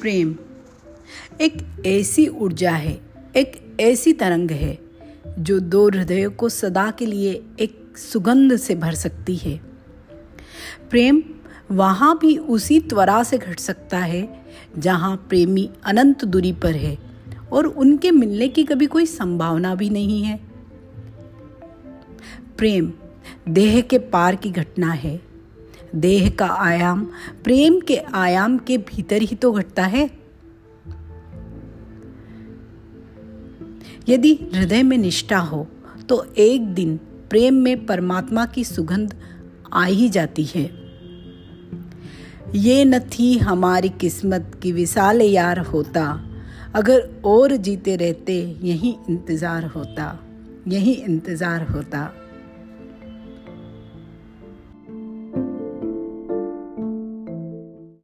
प्रेम। एक ऐसी ऊर्जा है, एक ऐसी तरंग है, जो दो हृदयों को सदा के लिए एक सुगंध से भर सकती है। प्रेम वहाँ भी उसी त्वरा से घट सकता है, जहाँ प्रेमी अनंत दूरी पर है और उनके मिलने की कभी कोई संभावना भी नहीं है। प्रेम देह के पार की घटना है देह का आयाम प्रेम के आयाम के भीतर ही तो घटता है। यदि हृदय में निष्ठा हो तो एक दिन प्रेम में परमात्मा की सुगंध आ ही जाती है। ये न थी हमारी किस्मत की विशाल यार होता। अगर और जीते रहते, यही इंतज़ार होता, यही इंतज़ार होता।